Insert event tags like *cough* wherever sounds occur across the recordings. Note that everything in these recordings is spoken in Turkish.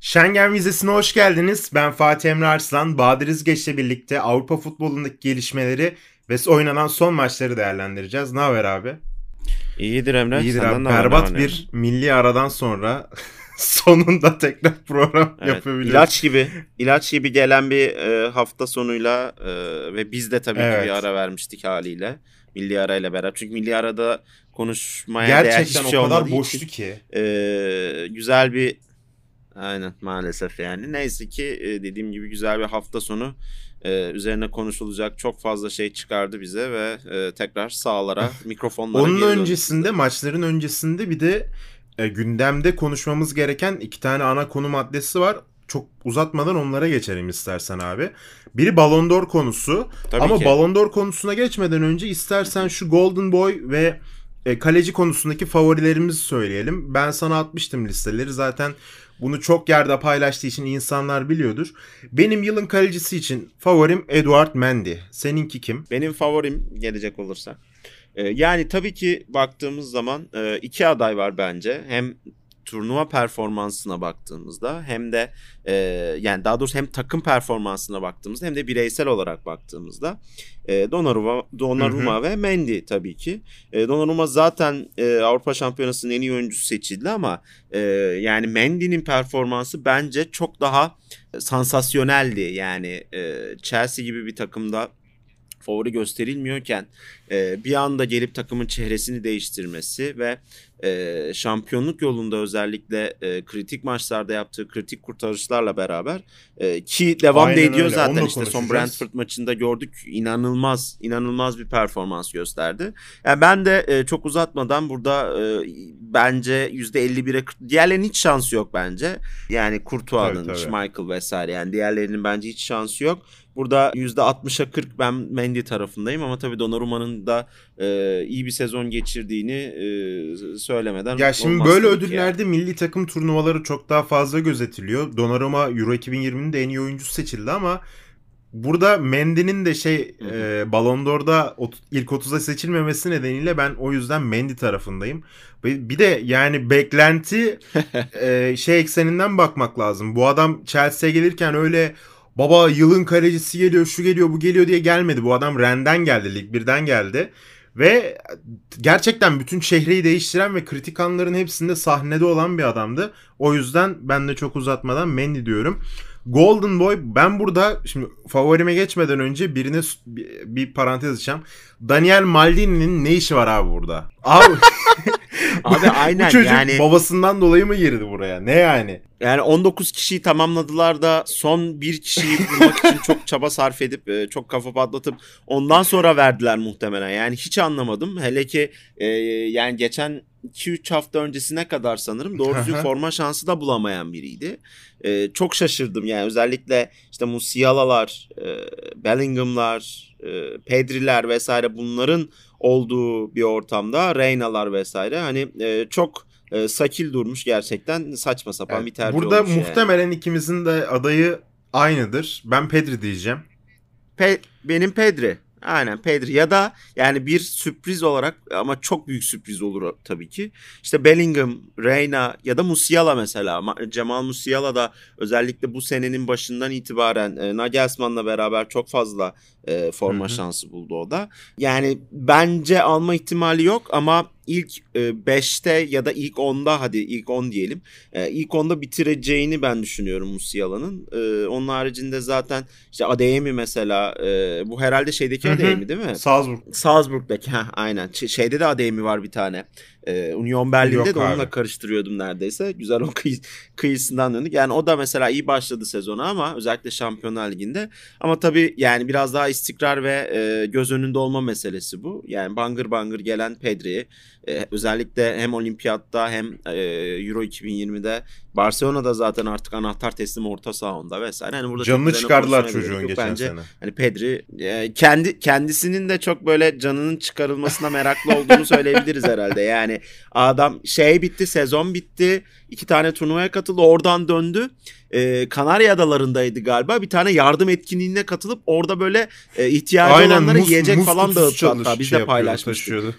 Schengen vizesine hoş geldiniz. Ben Fatih Emre Arslan. Bahadır İzgeç'le birlikte Avrupa futbolundaki gelişmeleri ve oynanan son maçları değerlendireceğiz. Ne haber abi? İyidir Emre. İyidir abi. Berbat bir milli aradan sonra *laughs* sonunda tekrar program evet, yapabiliyoruz. İlaç gibi, ilaç gibi gelen bir e, hafta sonuyla e, ve biz de tabii evet. ki bir ara vermiştik haliyle. Milli arayla beraber. Çünkü milli arada konuşmaya Gerçekten değer hiçbir şey o kadar boştu ki. E, güzel bir Aynen maalesef yani. Neyse ki e, dediğim gibi güzel bir hafta sonu e, üzerine konuşulacak çok fazla şey çıkardı bize ve e, tekrar sahalara mikrofonlara Onun öncesinde maçların öncesinde bir de gündemde konuşmamız gereken iki tane ana konu maddesi var. Çok uzatmadan onlara geçelim istersen abi. Biri Ballon d'Or konusu. Tabii Ama ki. Ballon d'Or konusuna geçmeden önce istersen şu Golden Boy ve kaleci konusundaki favorilerimizi söyleyelim. Ben sana atmıştım listeleri. Zaten bunu çok yerde paylaştığı için insanlar biliyordur. Benim yılın kalecisi için favorim Eduard Mendy. Seninki kim? Benim favorim gelecek olursa. Ee, yani tabii ki baktığımız zaman e, iki aday var bence. Hem turnuva performansına baktığımızda hem de e, yani daha doğrusu hem takım performansına baktığımızda hem de bireysel olarak baktığımızda e, Donnarumma, Donnarumma hı hı. ve Mendy tabii ki. E, Donnarumma zaten e, Avrupa Şampiyonası'nın en iyi oyuncusu seçildi ama e, yani Mendy'nin performansı bence çok daha sansasyoneldi. Yani e, Chelsea gibi bir takımda favori gösterilmiyorken e, bir anda gelip takımın çehresini değiştirmesi ve e, şampiyonluk yolunda özellikle e, kritik maçlarda yaptığı kritik kurtarışlarla beraber e, ki devam Aynen da ediyor öyle. zaten işte son Brentford maçında gördük inanılmaz inanılmaz bir performans gösterdi. Yani ben de e, çok uzatmadan burada e, bence %51'e diğerlerinin hiç şansı yok bence. Yani Courtois'ın, Schmeichel vesaire yani diğerlerinin bence hiç şansı yok. Burada %60'a 40 ben Mendy tarafındayım ama tabii Donnarumma'nın da e, iyi bir sezon geçirdiğini e, söylemeden Ya şimdi böyle ödüllerde yani. milli takım turnuvaları çok daha fazla gözetiliyor. Donnarumma Euro 2020'nin de en iyi oyuncusu seçildi ama burada Mendy'nin de şey e, Ballon d'Or'da ilk 30'a seçilmemesi nedeniyle ben o yüzden Mendy tarafındayım. Bir de yani beklenti *laughs* e, şey ekseninden bakmak lazım. Bu adam Chelsea'ye gelirken öyle baba yılın kalecisi geliyor şu geliyor bu geliyor diye gelmedi. Bu adam Ren'den geldi Lig 1'den geldi. Ve gerçekten bütün şehreyi değiştiren ve kritik anların hepsinde sahnede olan bir adamdı. O yüzden ben de çok uzatmadan Mendy diyorum. Golden Boy ben burada şimdi favorime geçmeden önce birine bir parantez açacağım. Daniel Maldini'nin ne işi var abi burada? Abi *laughs* Abi aynen Bu çocuk yani. babasından dolayı mı girdi buraya? Ne yani? Yani 19 kişiyi tamamladılar da son bir kişiyi bulmak için çok *laughs* çaba sarf edip e, çok kafa patlatıp ondan sonra verdiler muhtemelen. Yani hiç anlamadım. Hele ki e, yani geçen 2-3 hafta öncesine kadar sanırım doğru düzgün forma şansı da bulamayan biriydi. E, çok şaşırdım yani özellikle işte Musiala'lar, e, Bellingham'lar, e, Pedri'ler vesaire bunların olduğu bir ortamda Reyna'lar vesaire hani e, çok e, sakil durmuş gerçekten saçma sapan evet, bir tercih Burada muhtemelen yani. ikimizin de adayı aynıdır. Ben Pedri diyeceğim. Pe benim Pedri. Aynen Pedri ya da yani bir sürpriz olarak ama çok büyük sürpriz olur tabii ki. İşte Bellingham, Reyna ya da Musiala mesela. Cemal Musiala da özellikle bu senenin başından itibaren e, Nagelsmann'la beraber çok fazla e, forma Hı-hı. şansı buldu o da. Yani bence alma ihtimali yok ama ilk 5'te e, ya da ilk 10'da hadi ilk 10 diyelim. E, ilk 10'da bitireceğini ben düşünüyorum Musiala'nın. E, onun haricinde zaten işte Adeyemi mesela bu herhalde şeydeki Adeyemi değil mi? Salzburg. Salzburg'daki ha aynen. Şeyde de Adeyemi var bir tane. Union Berlin'de Yok de abi. onunla karıştırıyordum neredeyse. Güzel o kıy- kıyısından döndük. Yani o da mesela iyi başladı sezonu ama özellikle Şampiyonlar Ligi'nde. Ama tabii yani biraz daha istikrar ve göz önünde olma meselesi bu. Yani bangır bangır gelen Pedri e, özellikle hem olimpiyatta hem e, Euro 2020'de Barcelona'da zaten artık anahtar teslim orta sahanda vesaire. Hani burada Canını çıkardılar çocuğun geçen bence, sene. Hani Pedri e, kendi kendisinin de çok böyle canının çıkarılmasına meraklı olduğunu söyleyebiliriz herhalde. Yani adam şey bitti, sezon bitti. iki tane turnuvaya katıldı. Oradan döndü. Ee, Kanarya Adaları'ndaydı galiba. Bir tane yardım etkinliğine katılıp orada böyle e, ihtiyacı Aynen, olanlara muz, yiyecek muz falan dağıttı hatta. Biz şey de paylaşmıştık. Taşıyordu.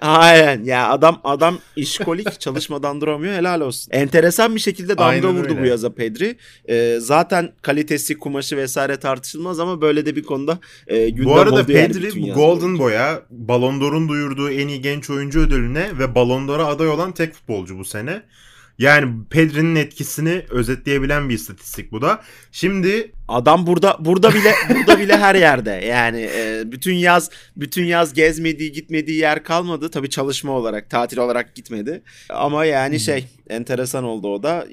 Aynen ya *laughs* adam adam işkolik çalışmadan duramıyor helal olsun. Enteresan bir şekilde damga Aynen vurdu öyle. bu yaza Pedri. Ee, zaten kalitesi kumaşı vesaire tartışılmaz ama böyle de bir konuda e, gündem Bu arada yani Pedri yaz Golden. Boy'a Ballon d'Or'un duyurduğu en iyi genç oyuncu ödülüne ve Ballon d'Or'a aday olan tek futbolcu bu sene. Yani Pedri'nin etkisini özetleyebilen bir istatistik bu da. Şimdi Adam burada burada bile burada bile her yerde. Yani e, bütün yaz bütün yaz gezmediği, gitmediği yer kalmadı. Tabii çalışma olarak, tatil olarak gitmedi. Ama yani şey enteresan oldu o da.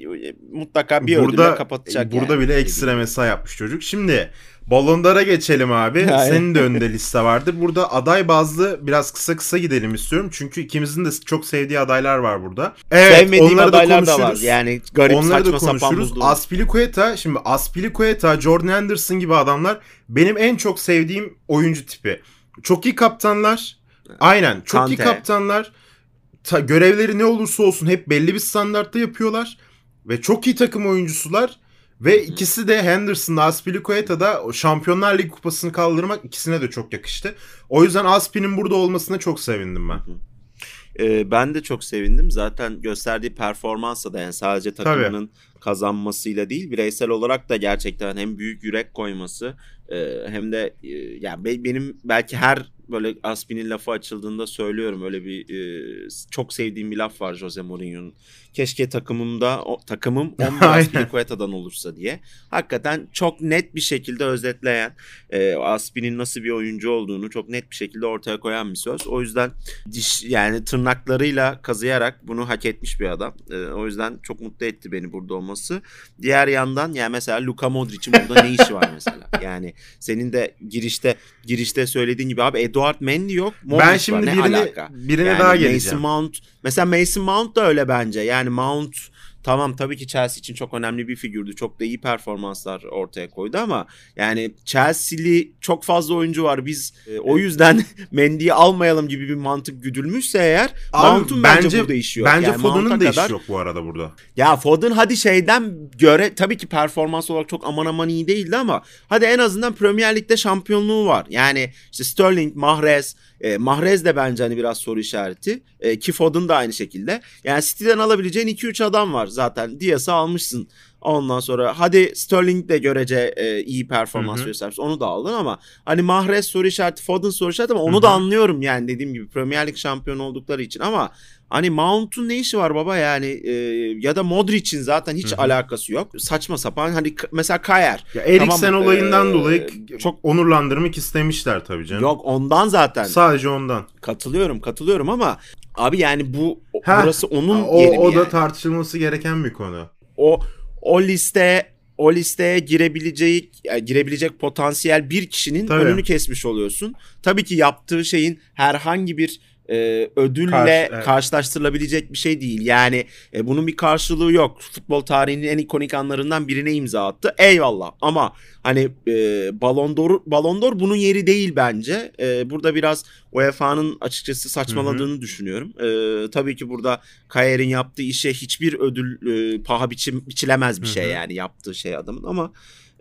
Mutlaka bir ödülle burada kapatacak burada yani. bile ekstra mesai yapmış çocuk. Şimdi Ballon d'Or'a geçelim abi. Aynen. Senin de önünde liste vardır. Burada aday bazlı biraz kısa kısa gidelim istiyorum. Çünkü ikimizin de çok sevdiği adaylar var burada. Evet, Sevmediğim onları da adaylar da var. konuşuruz. Yani garip Onları da saçma sapan konuşuruz. bulduğum. Aspilicueta, şimdi Aspilicueta, Jordan Anderson gibi adamlar benim en çok sevdiğim oyuncu tipi. Çok iyi kaptanlar. Aynen. Çok iyi Kante. kaptanlar. Ta- görevleri ne olursa olsun hep belli bir standartta yapıyorlar. Ve çok iyi takım oyuncusular. Ve ikisi de Henderson'da Aspilicueta'da Şampiyonlar Ligi kupasını kaldırmak ikisine de çok yakıştı. O yüzden Aspi'nin burada olmasına çok sevindim ben. Ee, ben de çok sevindim. Zaten gösterdiği performansla da yani sadece takımının kazanmasıyla değil bireysel olarak da gerçekten hem büyük yürek koyması e, hem de e, ya be- benim belki her böyle Aspi'nin lafı açıldığında söylüyorum öyle bir e, çok sevdiğim bir laf var Jose Mourinho'nun. Keşke takımımda o, takımım *laughs* 11 Aynen. Aspilicueta'dan olursa diye. Hakikaten çok net bir şekilde özetleyen e, Aspi'nin nasıl bir oyuncu olduğunu çok net bir şekilde ortaya koyan bir söz. O yüzden diş yani tırnaklarıyla kazıyarak bunu hak etmiş bir adam. Ee, o yüzden çok mutlu etti beni burada olması. Diğer yandan yani mesela Luka Modric'in burada ne işi var mesela? *laughs* Yani senin de girişte girişte söylediğin gibi abi Eduard Mendy yok. Modric ben var. şimdi Ne birine, alaka? birine Yani daha Mason geleceğim. Mount mesela Mason Mount da öyle bence. Yani Mount tamam tabii ki Chelsea için çok önemli bir figürdü. Çok da iyi performanslar ortaya koydu ama yani Chelsea'li çok fazla oyuncu var. Biz e, o yüzden *laughs* Mendy'yi almayalım gibi bir mantık güdülmüşse eğer Abi, Mount'un bence, burada işi yok. Bence Yani Foden'ın da kadar- işi yok bu arada burada. ya Foden hadi şeyden göre tabii ki performans olarak çok aman aman iyi değildi ama hadi en azından Premier Lig'de şampiyonluğu var. Yani işte Sterling, Mahrez, e, Mahrez de bence hani biraz soru işareti. E, ki Foden da aynı şekilde. Yani City'den alabileceğin 2-3 adam var zaten. Diaz'ı almışsın. Ondan sonra hadi Sterling de görece e, iyi performans göstermiş. Onu da aldın ama hani Mahrez soru işareti, Foden soru işareti ama onu Hı da anlıyorum yani dediğim gibi Premier Lig şampiyonu oldukları için ama Hani Mount'un ne işi var baba yani e, ya da Modric'in zaten hiç Hı hı. alakası yok. Saçma sapan hani mesela Kayer. Ya Eriksen Tamam, olayından eee, dolayı çok- çok onurlandırmak istemişler tabii canım. Yok ondan zaten Sadece ondan. katılıyorum katılıyorum ama abi yani bu Ha, burası onun o, yeri mi o da yani? tartışılması gereken bir konu. o o liste o listeye girebilecek yani girebilecek potansiyel bir kişinin Tabii. önünü kesmiş oluyorsun. Tabii ki yaptığı şeyin herhangi bir e, ödülle Karşı- evet. karşılaştırılabilecek bir şey değil. Yani e, bunun bir karşılığı yok. Futbol tarihinin en ikonik anlarından birine imza attı. Eyvallah. Ama hani e, Ballon d'Or Ballon d'Or bunun yeri değil bence. E, burada biraz UEFA'nın açıkçası saçmaladığını düşünüyorum. E, tabii ki burada Kayer'in yaptığı işe hiçbir ödül e, paha biçim, biçilemez bir Hı şey yani yaptığı şey adamın ama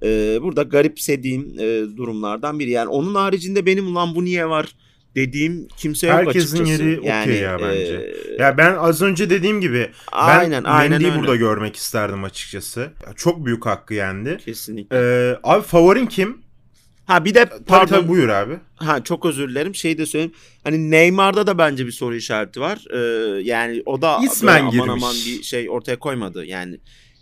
e, burada garipsediğim e, durumlardan biri. Yani onun haricinde benim ulan bu niye var dediğim kimse yok Herkesin açıkçası. yeri okey yani, ya bence. e, Ya ben az önce dediğim gibi aynen ben aynen Mendy'yi burada görmek isterdim açıkçası. Çok büyük hakkı yendi. Kesinlikle. Ee, abi favorin kim? ha bir de pardon. tabii buyur abi. Ha çok özür dilerim. Şey de söyleyeyim. Hani Neymar'da da bence bir soru işareti var. Ee, yani o da İsmen aman aman bir şey ortaya koymadı. Yani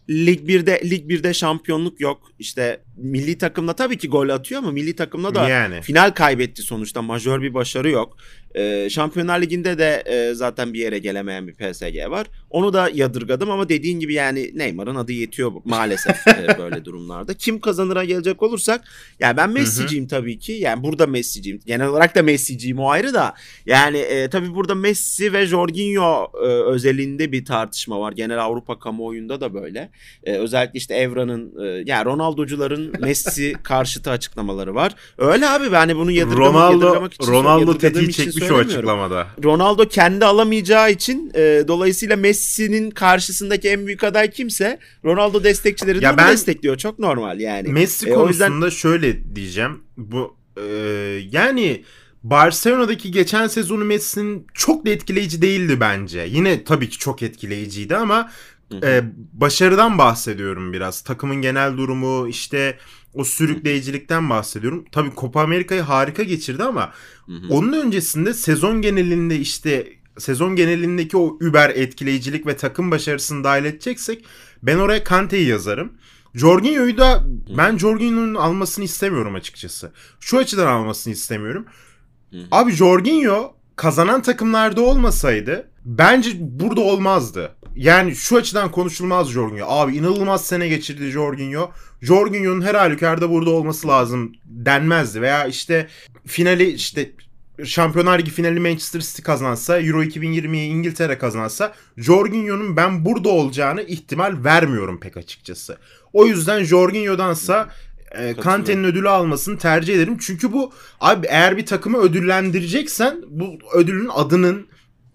Lig 1'de Lig 1'de şampiyonluk yok. İşte milli takımda tabii ki gol atıyor ama milli takımda da Yani. final kaybetti sonuçta. Majör bir başarı yok. Ee, Şampiyonlar Ligi'nde de e, zaten bir yere gelemeyen bir PSG var. Onu da yadırgadım ama dediğin gibi yani Neymar'ın adı yetiyor bu- maalesef e, *laughs* böyle durumlarda. Kim kazanıra gelecek olursak ya ben Messi'ciyim tabii ki. Yani burada Messi'ciyim. Genel olarak da Messi'ciyim o ayrı da. Yani e, tabii burada Messi ve Jorginho e, özelinde bir tartışma var. Genel Avrupa kamuoyunda da böyle. E, özellikle işte Evra'nın e, yani Ronaldo'cuların *laughs* Messi karşıtı açıklamaları var. Öyle abi ben hani bunu yadırgamak, Ronaldo yadırgamak için Ronaldo tetiği çekmiş o açıklamada. Ronaldo kendi alamayacağı için e, dolayısıyla Messi'nin karşısındaki en büyük aday kimse Ronaldo destekçileri de ben- destekliyor. Çok normal yani. Messi E, o yüzden- konusunda şöyle diyeceğim. Bu e, yani Barcelona'daki geçen sezonu Messi'nin çok da etkileyici değildi bence. Yine tabii ki çok etkileyiciydi ama e, başarıdan bahsediyorum biraz. Takımın genel durumu işte o sürükleyicilikten bahsediyorum. Tabii Copa Amerika'yı harika geçirdi ama onun öncesinde sezon genelinde işte sezon genelindeki o über etkileyicilik ve takım başarısını dahil edeceksek ben oraya Kante'yi yazarım. Jorginho'yu da ben Jorginho'nun almasını istemiyorum açıkçası. Şu açıdan almasını istemiyorum. Abi Jorginho kazanan takımlarda olmasaydı bence burada olmazdı. Yani şu açıdan konuşulmaz Jorginho. Abi inanılmaz sene geçirdi Jorginho. Jorginho'nun her halükarda burada olması lazım denmezdi. Veya işte finali işte Şampiyonlar Ligi finali Manchester City kazansa, Euro 2020'yi İngiltere kazansa Jorginho'nun ben burada olacağını ihtimal vermiyorum pek açıkçası. O yüzden Jorginho'dansa e, Kante'nin ödülü almasını tercih ederim. Çünkü bu abi eğer bir takımı ödüllendireceksen bu ödülün adının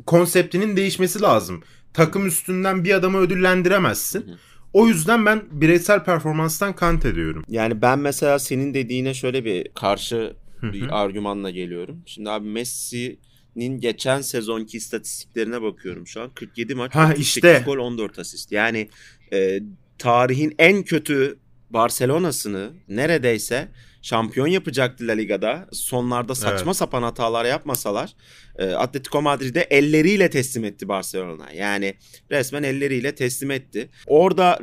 konseptinin değişmesi lazım. Takım üstünden bir adamı ödüllendiremezsin. O yüzden ben bireysel performanstan Kante diyorum. Yani ben mesela senin dediğine şöyle bir karşı bir argümanla geliyorum. Şimdi abi Messi'nin geçen sezonki istatistiklerine bakıyorum şu an. 47 maç, ha, 38 işte. gol, 14 asist. Yani e, tarihin en kötü Barcelona'sını neredeyse şampiyon yapacaktı La Liga'da. Sonlarda saçma evet. sapan hatalar yapmasalar e, Atletico Madrid'e elleriyle teslim etti Barcelona. Yani resmen elleriyle teslim etti. Orada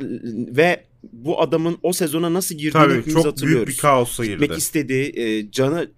ve bu adamın o sezona nasıl girdiğini Tabii, hepimiz çok hatırlıyoruz. büyük bir kaosa girdi. Gitmek istedi. E, canı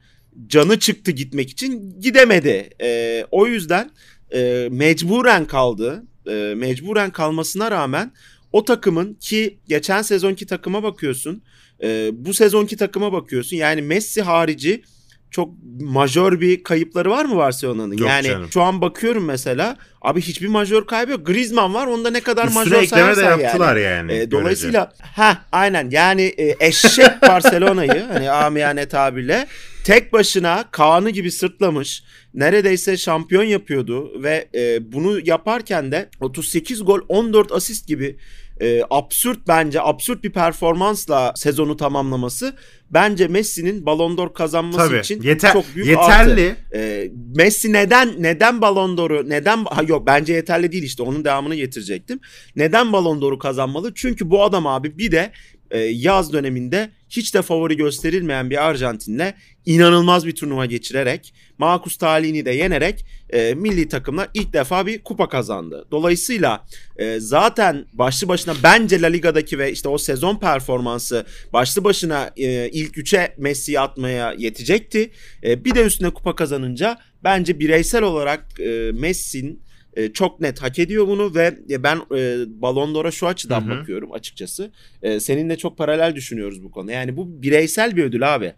canı çıktı gitmek için gidemedi. E, o yüzden e, mecburen kaldı. E, mecburen kalmasına rağmen o takımın ki geçen sezonki takıma bakıyorsun. E, bu sezonki takıma bakıyorsun. Yani Messi harici çok majör bir kayıpları var mı Barcelona'nın? Yani canım. şu an bakıyorum mesela abi hiçbir majör kaybı yok. Griezmann var onda ne kadar Üstüne majör ekleme de sayarsan yaptılar yani. yani. E, dolayısıyla ha aynen yani e, eşek *laughs* Barcelona'yı hani amiyane tabirle tek başına Kaan'ı gibi sırtlamış. Neredeyse şampiyon yapıyordu ve e, bunu yaparken de 38 gol 14 asist gibi e, absürt bence absürt bir performansla sezonu tamamlaması bence Messi'nin Ballon d'Or kazanması Tabii. için Yeter- çok büyük yeterli. artı. E, Messi neden neden Ballon d'Or'u neden ha, yok bence yeterli değil işte onun devamını getirecektim. Neden Ballon d'Or'u kazanmalı? Çünkü bu adam abi bir de yaz döneminde hiç de favori gösterilmeyen bir Arjantin'le inanılmaz bir turnuva geçirerek Marcus Talihini de yenerek e, milli takımla ilk defa bir kupa kazandı. Dolayısıyla e, zaten başlı başına bence La Liga'daki ve işte o sezon performansı başlı başına e, ilk üçe Messi'yi atmaya yetecekti. E, bir de üstüne kupa kazanınca bence bireysel olarak e, Messi'nin e, çok net hak ediyor bunu ve e, ben e, Ballon d'Or'a şu açıdan Hı hı. bakıyorum açıkçası. E, seninle çok paralel düşünüyoruz bu konuda. Yani bu bireysel bir ödül abi.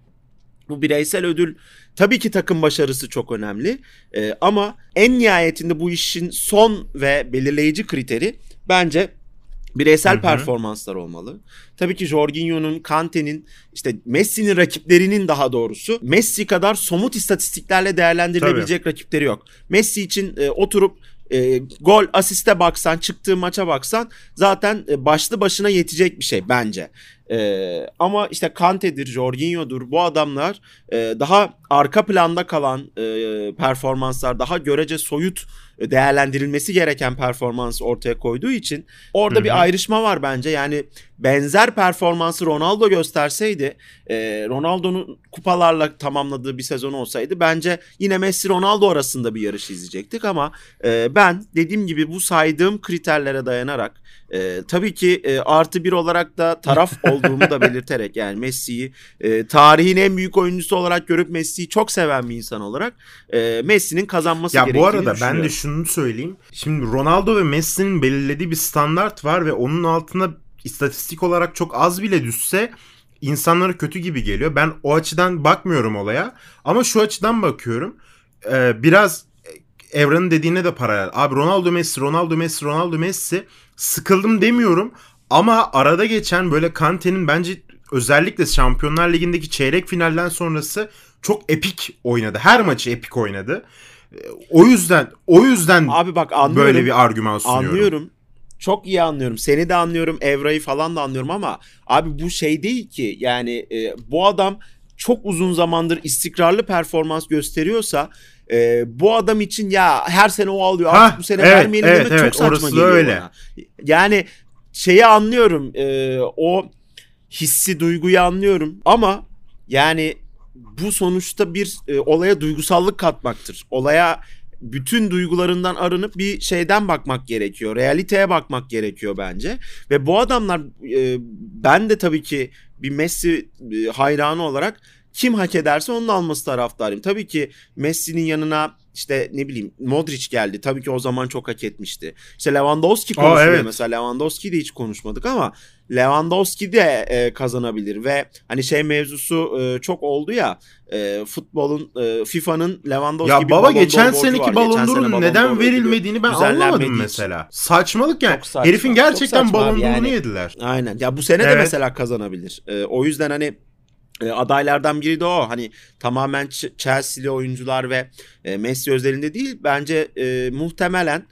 Bu bireysel ödül tabii ki takım başarısı çok önemli. E, ama en nihayetinde bu işin son ve belirleyici kriteri bence bireysel Hı hı. performanslar olmalı. Tabii ki Jorginho'nun, Kante'nin, işte Messi'nin rakiplerinin daha doğrusu Messi kadar somut istatistiklerle değerlendirilebilecek rakipleri yok. Messi için e, oturup e, gol, asiste baksan, çıktığı maça baksan zaten e, başlı başına yetecek bir şey bence. E, ama işte Kante'dir, Jorginho'dur bu adamlar e, daha arka planda kalan e, performanslar, daha görece soyut değerlendirilmesi gereken performans ortaya koyduğu için orada Hı hı. bir ayrışma var bence. Yani benzer performansı Ronaldo gösterseydi, e, Ronaldo'nun kupalarla tamamladığı bir sezon olsaydı bence yine Messi Ronaldo arasında bir yarış izleyecektik ama e, ben dediğim gibi bu saydığım kriterlere dayanarak e, tabii ki e, artı bir olarak da taraf *laughs* olduğumu da belirterek yani Messi'yi e, tarihin en büyük oyuncusu olarak görüp Messi'yi çok seven bir insan olarak e, Messi'nin kazanması Ya gerektiğini bu arada ben de şunu söyleyeyim. Şimdi Ronaldo ve Messi'nin belirlediği bir standart var ve onun altına istatistik olarak çok az bile düşse insanlara kötü gibi geliyor. Ben o açıdan bakmıyorum olaya. Ama şu açıdan bakıyorum. Ee, biraz Evran'ın dediğine de paralel. Abi Ronaldo Messi, Ronaldo Messi, Ronaldo Messi sıkıldım demiyorum. Ama arada geçen böyle Kante'nin bence özellikle Şampiyonlar Ligi'ndeki çeyrek finalden sonrası çok epik oynadı. Her maçı epik oynadı. Ee, O yüzden o yüzden Abi bak anlıyorum. böyle bir argüman sunuyorum. Anlıyorum. Çok iyi anlıyorum. Seni de anlıyorum. Evra'yı falan da anlıyorum ama abi bu şey değil ki. Yani e, bu adam çok uzun zamandır istikrarlı performans gösteriyorsa e, bu adam için ya her sene o alıyor Ha, artık bu sene evet, vermeyelim evet, demek evet, çok saçma geliyor öyle. bana. Yani şeyi anlıyorum e, o hissi duyguyu anlıyorum ama yani bu sonuçta bir e, olaya duygusallık katmaktır. Olaya bütün duygularından arınıp bir şeyden bakmak gerekiyor. Realiteye bakmak gerekiyor bence. Ve bu adamlar e, ben de tabii ki bir Messi e, hayranı olarak kim hak ederse onun alması taraftarıyım. Tabii ki Messi'nin yanına işte ne bileyim Modric geldi. Tabii ki o zaman çok hak etmişti. İşte Lewandowski Aa, konuşuluyor evet. mesela. Lewandowski'yi de hiç konuşmadık ama Lewandowski de e, kazanabilir ve hani şey mevzusu e, çok oldu ya e, futbolun e, FIFA'nın Lewandowski Ya bir baba geçen seneki. Ballon d'Or'un neden verilmediğini ben anlamadım mesela. Saçmalık yani. Saçma, Herifin gerçekten Ballon d'Or'unu yani. yediler. Aynen. Ya bu sene de Evet. mesela kazanabilir. E, o yüzden hani adaylardan biri de o. Hani tamamen Ch- Chelsea'li oyuncular ve e, Messi özelinde değil. Bence e, muhtemelen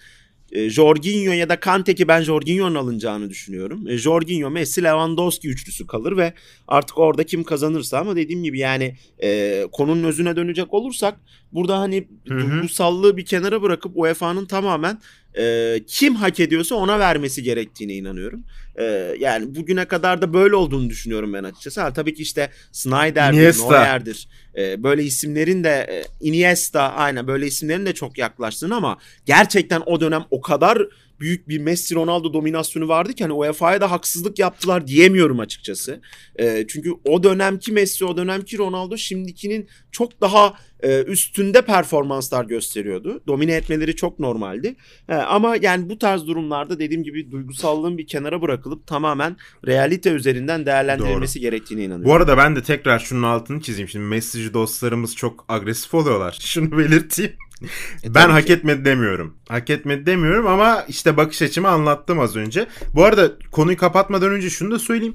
e, Jorginho ya da Kante ki ben Jorginho'nun alınacağını düşünüyorum. E, Jorginho, Messi, Lewandowski üçlüsü kalır ve artık orada kim kazanırsa ama dediğim gibi yani e, konunun özüne dönecek olursak burada hani Hı hı. duygusallığı bir kenara bırakıp UEFA'nın tamamen e, kim hak ediyorsa ona vermesi gerektiğine inanıyorum. E, yani bugüne kadar da böyle olduğunu düşünüyorum ben açıkçası. Ha, tabii ki işte Snyder'dir, Iniesta. Neuer'dir. E, böyle isimlerin de e, Iniesta aynen böyle isimlerin de çok yaklaştığını ama gerçekten o dönem o kadar büyük bir Messi Ronaldo dominasyonu vardı ki hani UEFA'ya da haksızlık yaptılar diyemiyorum açıkçası. E, çünkü o dönemki Messi, o dönemki Ronaldo şimdikinin çok daha e, üstünde performanslar gösteriyordu. Domine etmeleri çok normaldi. E, ama yani bu tarz durumlarda dediğim gibi duygusallığın bir kenara bırakılıp tamamen realite üzerinden değerlendirilmesi gerektiğine inanıyorum. Bu arada ben de tekrar şunun altını çizeyim. Şimdi Messi'ci dostlarımız çok agresif oluyorlar. *laughs* Şunu belirteyim. *laughs* E, ben hak ki. etmedi demiyorum. Hak etmedi demiyorum ama işte bakış açımı anlattım az önce. Bu arada konuyu kapatmadan önce şunu da söyleyeyim.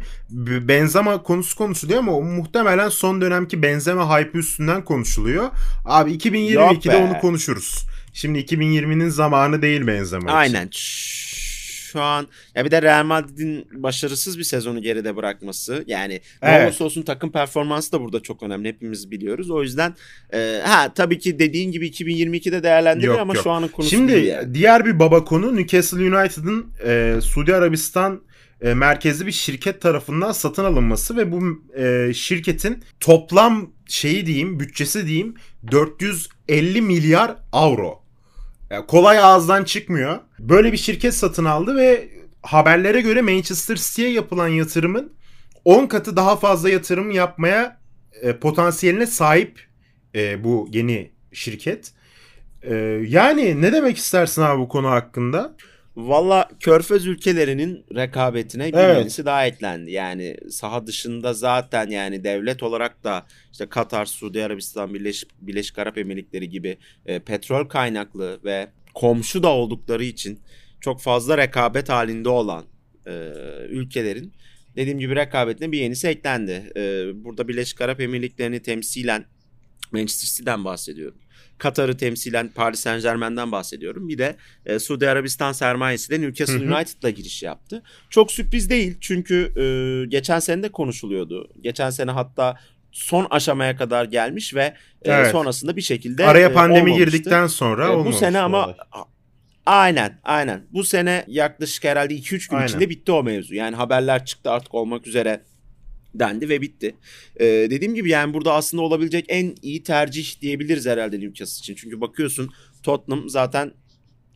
Benzema konusu konuşuluyor ama muhtemelen son dönemki Benzema hype üstünden konuşuluyor. Abi 2022'de be. onu konuşuruz. Şimdi 2020'nin zamanı değil Benzema için. Aynen. Şu an ya bir de Real Madrid'in başarısız bir sezonu geride bırakması. Yani ne Evet. olursa olsun takım performansı da burada çok önemli. Hepimiz biliyoruz. O yüzden e, ha tabii ki dediğin gibi 2022'de değerlendirilir Yok, ama yok. şu anın konusu Şimdi değil yani. diğer bir baba konu Newcastle United'ın e, Suudi Arabistan e, merkezli bir şirket tarafından satın alınması ve bu e, şirketin toplam şeyi diyeyim, bütçesi diyeyim 450 milyar avro. Yani kolay ağızdan çıkmıyor. Böyle bir şirket satın aldı ve haberlere göre Manchester City'ye yapılan yatırımın 10 katı daha fazla yatırım yapmaya e, potansiyeline sahip e, bu yeni şirket. E, yani ne demek istersin abi bu konu hakkında? Valla Körfez ülkelerinin rekabetine bir Evet. yenisi daha eklendi. Yani saha dışında zaten yani devlet olarak da işte Katar, Suudi Arabistan, Birleşik, Birleşik Arap Emirlikleri gibi e, petrol kaynaklı ve komşu da oldukları için çok fazla rekabet halinde olan e, ülkelerin dediğim gibi rekabetine bir yenisi eklendi. E, burada Birleşik Arap Emirlikleri'ni temsilen Manchester City'den bahsediyorum. Katar'ı temsilen Paris Saint Germain'den bahsediyorum. Bir de e, Suudi Arabistan sermayesi de Newcastle. United'la giriş yaptı. Çok sürpriz değil çünkü e, geçen sene de konuşuluyordu. Geçen sene hatta son aşamaya kadar gelmiş ve e, Evet. sonrasında bir şekilde Araya e, pandemi olmamıştı. girdikten sonra E, bu sene ama olay. aynen aynen. Bu sene yaklaşık herhalde 2-3 gün Aynen. içinde bitti o mevzu. Yani haberler çıktı artık olmak üzere dendi ve bitti. Ee, dediğim gibi yani burada aslında olabilecek en iyi tercih diyebiliriz herhalde Newcastle için. Çünkü bakıyorsun Tottenham zaten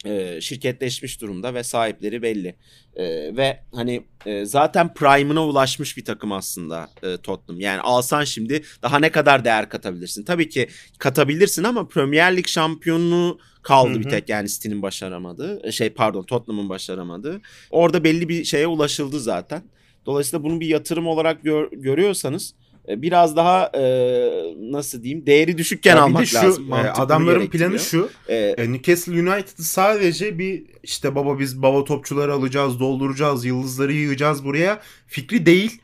e, şirketleşmiş durumda ve sahipleri belli. E, ve hani e, zaten prime'ına ulaşmış bir takım aslında e, Tottenham. Yani alsan şimdi daha ne kadar değer katabilirsin? Tabii ki katabilirsin ama Premier Lig şampiyonluğu kaldı Hı bir tek yani City'nin başaramadığı. E, Şey pardon Tottenham'ın başaramadığı. Orada belli bir şeye ulaşıldı zaten. Dolayısıyla bunu bir yatırım olarak gör- görüyorsanız e, biraz daha e, nasıl diyeyim değeri düşükken Ya almak şu, lazım. e, adamların planı şu. E, E, Newcastle United'ı sadece bir işte baba biz baba topçuları alacağız, dolduracağız, yıldızları yığacağız buraya fikri değil.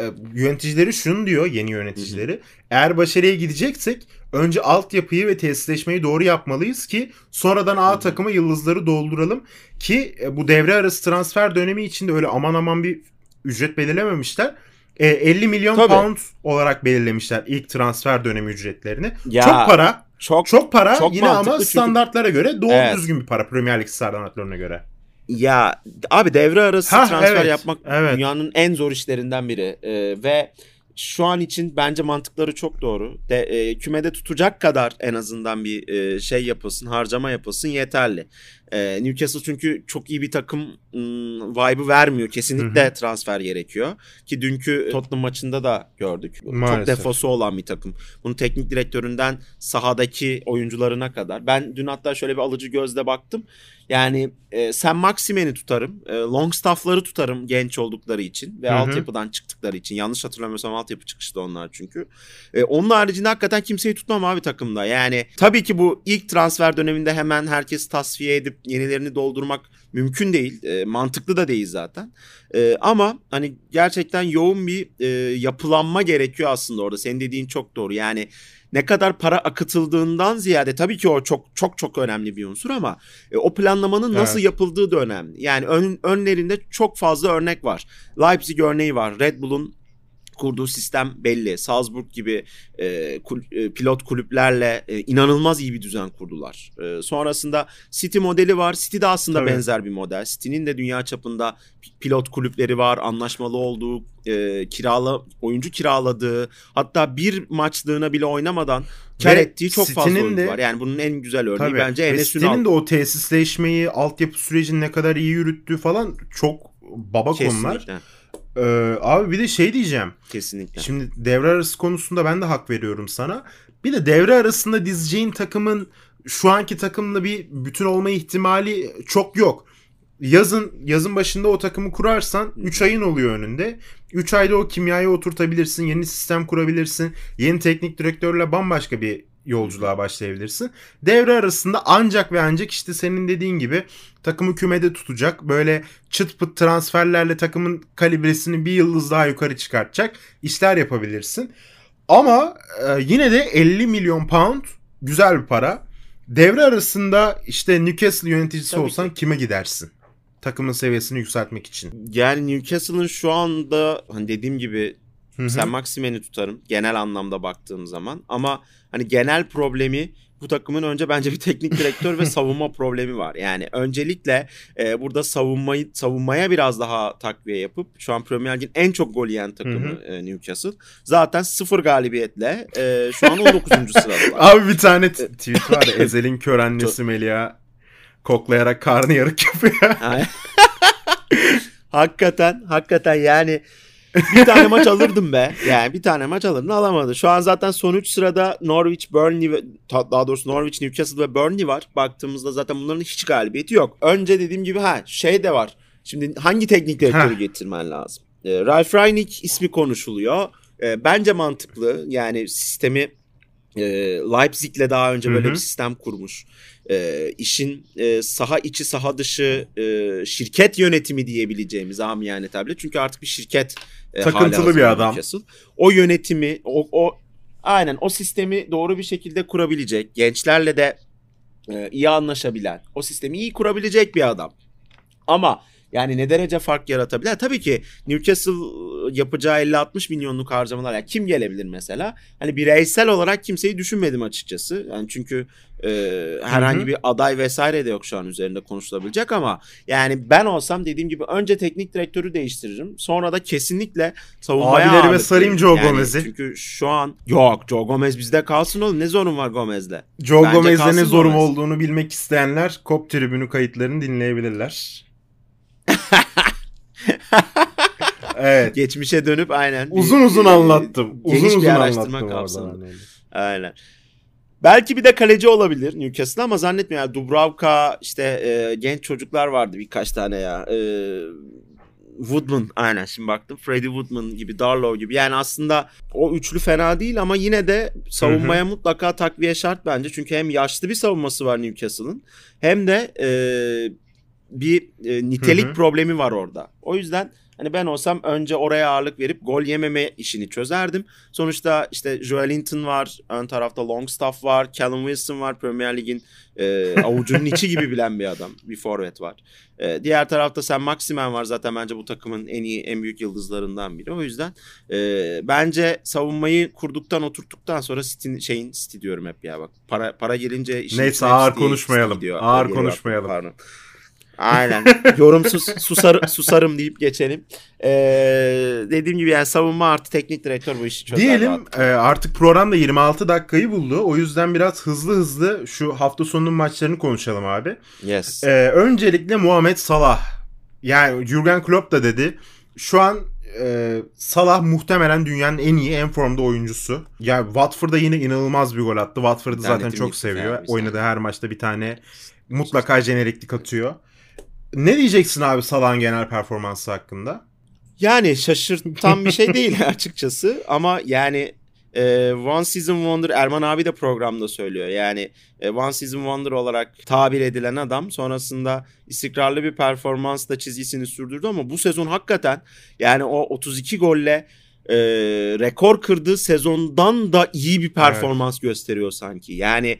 E, yöneticileri şunu diyor yeni yöneticileri. Eğer başarıya gideceksek önce altyapıyı ve tesisleşmeyi doğru yapmalıyız ki sonradan A Hı hı. takıma yıldızları dolduralım ki e, bu devre arası transfer dönemi içinde öyle aman aman bir ücret belirlememişler. E, 50 milyon Tabii. pound olarak belirlemişler ilk transfer dönemi ücretlerini. Ya, çok para. Çok Çok para Çok yine ama çünkü- standartlara göre doğru Evet. düzgün bir para Premier Lig standartlarına göre. Ya abi devre arası Hah, transfer evet, yapmak evet. dünyanın en zor işlerinden biri Ee, ve şu an için bence mantıkları çok doğru. De, e, kümede tutacak kadar en azından bir e, şey yapılsın, harcama yapılsın yeterli. E, Newcastle çünkü çok iyi bir takım ım, vibe'ı vermiyor. Kesinlikle Hı transfer gerekiyor. Ki dünkü Tottenham maçında da gördük. Çok Maalesef. defosu olan bir takım. Bunu teknik direktöründen sahadaki oyuncularına kadar. Ben dün hatta şöyle bir alıcı gözle baktım. Yani e, Sam Maximen'i tutarım. E, Longstaff'ları tutarım genç oldukları için ve Hı hı. altyapıdan çıktıkları için. Yanlış hatırlamıyorsam altyapı çıkıştı onlar çünkü. E, onun haricinde hakikaten kimseyi tutmam abi takımda. Yani tabii ki bu ilk transfer döneminde hemen herkes tasfiye edip yenilerini doldurmak mümkün değil. E, mantıklı da değil zaten. E, ama hani gerçekten yoğun bir e, yapılanma gerekiyor aslında orada. Senin dediğin çok doğru. Yani ne kadar para akıtıldığından ziyade tabii ki o çok çok çok önemli bir unsur ama e, o planlamanın nasıl Evet. yapıldığı da önemli. Yani ön, önlerinde çok fazla örnek var. Leipzig örneği var. Red Bull'un kurduğu sistem belli. Salzburg gibi e, kul- e, pilot kulüplerle e, inanılmaz iyi bir düzen kurdular. E, sonrasında City modeli var. City de aslında Tabii. benzer bir model. City'nin de dünya çapında pi- pilot kulüpleri var. Anlaşmalı olduğu, e, kirala oyuncu kiraladığı, hatta bir maçlığına bile oynamadan kar Ve ettiği çok fazla oyuncu de- var. Yani bunun en güzel örneği Tabii. bence Enes Ünal. City'nin de o tesisleşmeyi, altyapı sürecini ne kadar iyi yürüttüğü falan çok baba konular. Ee, abi bir de şey diyeceğim. Kesinlikle. Şimdi devre arası konusunda ben de hak veriyorum sana. Bir de devre arasında dizeceğin takımın şu anki takımla bir bütün olma ihtimali çok yok. Yazın yazın başında o takımı kurarsan 3 ayın oluyor önünde. 3 ayda o kimyayı oturtabilirsin, yeni sistem kurabilirsin, yeni teknik direktörle bambaşka bir yolculuğa başlayabilirsin. Devre arasında ancak ve ancak işte senin dediğin gibi takımı kümede tutacak. Böyle çıt pıt transferlerle takımın kalibresini bir yıldız daha yukarı çıkartacak işler yapabilirsin. Ama e, yine de 50 milyon pound güzel bir para. Devre arasında işte Newcastle yöneticisi Tabii olsan kime gidersin? Takımın seviyesini yükseltmek için. Yani Newcastle'ın şu anda hani dediğim gibi Hı hı. Sen Maximen'i tutarım genel anlamda baktığım zaman ama hani genel problemi bu takımın önce bence bir teknik direktör ve *laughs* savunma problemi var. Yani öncelikle e, burada savunmayı savunmaya biraz daha takviye yapıp şu an Premier Lig'in en çok gol yiyen takımı e, Newcastle. Zaten sıfır galibiyetle e, şu an 19. *laughs* sıradalar. Abi bir tane t- tweet var ya Ezel'in kör annesi Melia koklayarak karnı yarık yapıyor. *laughs* Hakikaten hakikaten yani bir tane maç alırdım be. Yani bir tane maç alırdım alamadı. Şu an zaten son 3 sırada Norwich, Burnley ve daha doğrusu Norwich, Newcastle ve Burnley var. Baktığımızda zaten bunların hiç galibiyeti yok. Önce dediğim gibi ha şey de var. Şimdi hangi teknik direktörü getirmen lazım? E, Ralf Rangnick ismi konuşuluyor. E, bence mantıklı. Yani sistemi e, Leipzig'le daha önce böyle Hı hı. bir sistem kurmuş. E, işin e, saha içi saha dışı e, şirket yönetimi diyebileceğimiz amiyane tabirle. Çünkü artık bir şirket e, Takıntılı bir adam. Newcastle. O yönetimi o, o aynen o sistemi doğru bir şekilde kurabilecek. Gençlerle de e, iyi anlaşabilen, o sistemi iyi kurabilecek bir adam. Ama yani ne derece fark yaratabilir? Tabii ki Newcastle yapacağı 50-60 milyonluk harcamalar. Yani kim gelebilir mesela? Hani bireysel olarak kimseyi düşünmedim açıkçası. Yani çünkü e, herhangi bir aday vesaire de yok şu an üzerinde konuşulabilecek ama yani ben olsam dediğim gibi önce teknik direktörü değiştiririm. Sonra da kesinlikle savunmaya Abilerime sarayım. Joe Yani Gomez'i. Çünkü şu an yok Joe Gomez bizde kalsın oğlum. Ne zorun var Gomez'le? Joe Bence Gomez'le ne zorum Gomez. olduğunu bilmek isteyenler Kop tribünü kayıtlarını dinleyebilirler. *laughs* evet. Geçmişe dönüp aynen. bir- Uzun uzun anlattım. Geniş Uzun bir uzun araştırma anlattım kapsamında. Aynen. Belki bir de kaleci olabilir Newcastle ama zannetmiyorum. Yani Dubravka işte e, genç çocuklar vardı birkaç tane ya. E, Woodman aynen şimdi baktım. Freddie Woodman gibi, Darlow gibi. Yani aslında o üçlü fena değil ama yine de savunmaya mutlaka takviye şart bence. Çünkü hem yaşlı bir savunması var Newcastle'ın hem de e, bir e, nitelik Hı hı. problemi var orada. O yüzden Hani ben olsam önce oraya ağırlık verip gol yememe işini çözerdim. Sonuçta işte Joel Linton var, ön tarafta Longstaff var, Callum Wilson var, Premier Lig'in e, *laughs* avucunun içi gibi bilen bir adam, bir forvet var. E, diğer tarafta Sam Maximen var zaten bence bu takımın en iyi, en büyük yıldızlarından biri. O yüzden e, bence savunmayı kurduktan, oturttuktan sonra City, şeyin City diyorum hep ya bak. Para para gelince işin Neyse ağır City- konuşmayalım. City. Ağır konuşmayalım. aklıma, Pardon. Aynen. *laughs* Yorumsuz susar, susarım deyip geçelim. Ee, dediğim gibi yani savunma artı teknik direktör bu işi çözer. Diyelim e, artık programda 26 dakikayı buldu. O yüzden biraz hızlı hızlı şu hafta sonunun maçlarını konuşalım abi. Yes. E, öncelikle Muhammed Salah. Yani Jurgen Klopp da dedi. Şu an e, Salah muhtemelen dünyanın en iyi, en formda oyuncusu. Ya Watford'a yine inanılmaz bir gol attı. Watford'ı zaten çok seviyor. Oynadığı her maçta bir tane mutlaka jeneriklik atıyor. Ne diyeceksin abi Salah'ın genel performansı hakkında? Yani şaşırtan bir şey *laughs* değil açıkçası ama yani e, One Season Wonder Erman abi de programda söylüyor. Yani e, One Season Wonder olarak tabir edilen adam sonrasında istikrarlı bir performansla çizgisini sürdürdü ama bu sezon hakikaten yani o 32 golle e, rekor kırdığı sezondan da iyi bir performans gösteriyor sanki. Yani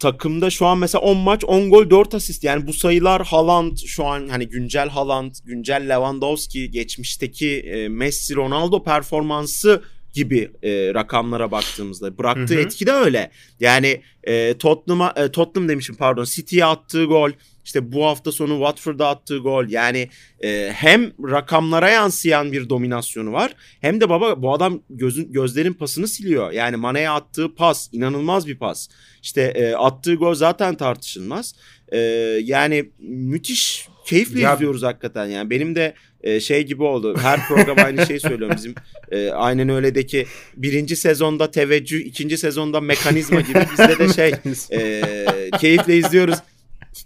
takımda şu an mesela 10 maç 10 gol 4 asist. Yani bu sayılar Haaland şu an hani güncel Haaland, güncel Lewandowski, geçmişteki e, Messi, Ronaldo performansı gibi e, rakamlara baktığımızda bıraktığı Hı hı. etki de öyle. Yani e, Tottenham'a e, Tottenham demişim pardon City'ye attığı gol işte bu hafta sonu Watford'a attığı gol yani e, hem rakamlara yansıyan bir dominasyonu var hem de baba bu adam gözün gözlerin pasını siliyor. Yani Mane'ye attığı pas inanılmaz bir pas. İşte e, attığı gol zaten tartışılmaz. E, yani müthiş keyifle Ya- izliyoruz hakikaten yani. Benim de e, şey gibi oldu. Her program aynı şeyi söylüyorum. Bizim e, aynen öyle'deki birinci sezonda teveccüh, ikinci sezonda mekanizma gibi bizde de şey *laughs* e, keyifle izliyoruz.